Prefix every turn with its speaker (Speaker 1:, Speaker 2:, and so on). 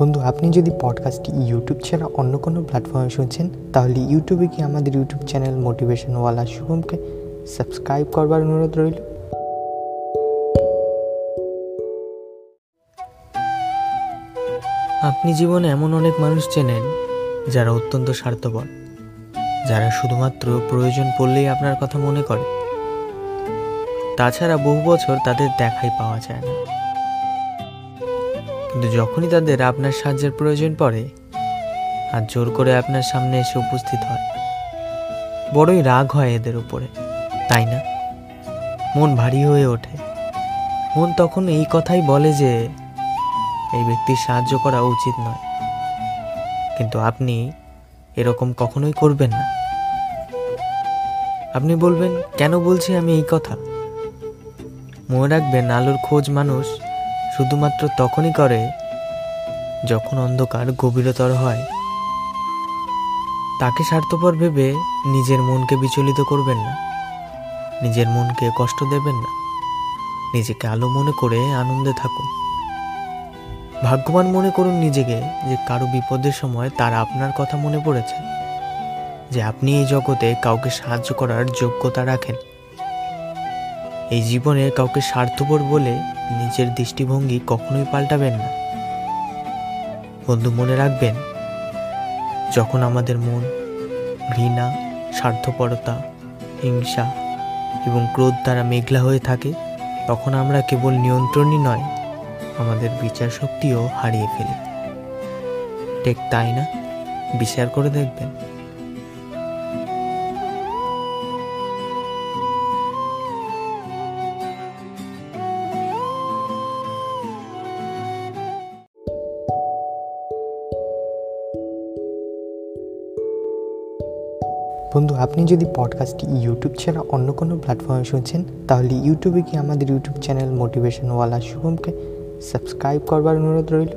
Speaker 1: বন্ধু, আপনি যদি পডকাস্টটি ইউটিউব ছাড়া অন্য কোনো প্ল্যাটফর্মে শুনছেন, তাহলে ইউটিউবে কি আমাদের ইউটিউব চ্যানেল মোটিভেশনওয়ালা শুভমকে সাবস্ক্রাইব করবার অনুরোধ রইল?
Speaker 2: আপনি জীবনে এমন অনেক মানুষ চেনেন যারা অত্যন্ত স্বার্থপর, যারা শুধুমাত্র প্রয়োজন পড়লেই আপনার কথা মনে করে। তাছাড়া বহু বছর তাদের দেখাই পাওয়া যায় না। কিন্তু যখনই তাদের আপনার সাহায্যের প্রয়োজন পড়ে আর জোর করে আপনার সামনে এসে উপস্থিত হয়, বড়ই রাগ হয় এদের উপরে, তাই না? মন ভারী হয়ে ওঠে। মন তখন এই কথাই বলে যে, এই ব্যক্তির সাহায্য করা উচিত নয়। কিন্তু আপনি এরকম কখনোই করবেন না। আপনি বলবেন, কেন বলছি আমি এই কথা? মনে রাখবেন, আলোর খোঁজ মানুষ শুধুমাত্র তখনই করে যখন অন্ধকার গভীরতর হয়। তাকে স্বার্থপর ভেবে নিজের মনকে বিচলিত করবেন না। নিজের মনকে কষ্ট দেবেন না। নিজেকে আলো মনে করে আনন্দে থাকুন। ভাগ্যবান মনে করুন নিজেকে যে কারও বিপদের সময় তার আপনার কথা মনে পড়েছে। যে আপনি এই জগতে কাউকে সাহায্য করার যোগ্যতা রাখেন। এই জীবনে কাউকে স্বার্থপর বলে নিজের দৃষ্টিভঙ্গি কখনোই পাল্টাবেন না। বন্ধু, মনে রাখবেন, যখন আমাদের মন ঘৃণা, স্বার্থপরতা, হিংসা এবং ক্রোধ দ্বারা মেঘলা হয়ে থাকে, তখন আমরা কেবল নিয়ন্ত্রণই নয়, আমাদের বিচার শক্তিও হারিয়ে ফেলি। ঠিক তাই না? বিচার করে দেখবেন।
Speaker 1: বন্ধু, আপনি যদি পডকাস্টটি ইউটিউব ছাড়া অন্য কোনো প্ল্যাটফর্মে শুনছেন, তাহলে ইউটিউবে কি আমাদের ইউটিউব চ্যানেল মোটিভেশনওয়ালা শুভমকে সাবস্ক্রাইব করবার অনুরোধ রইল।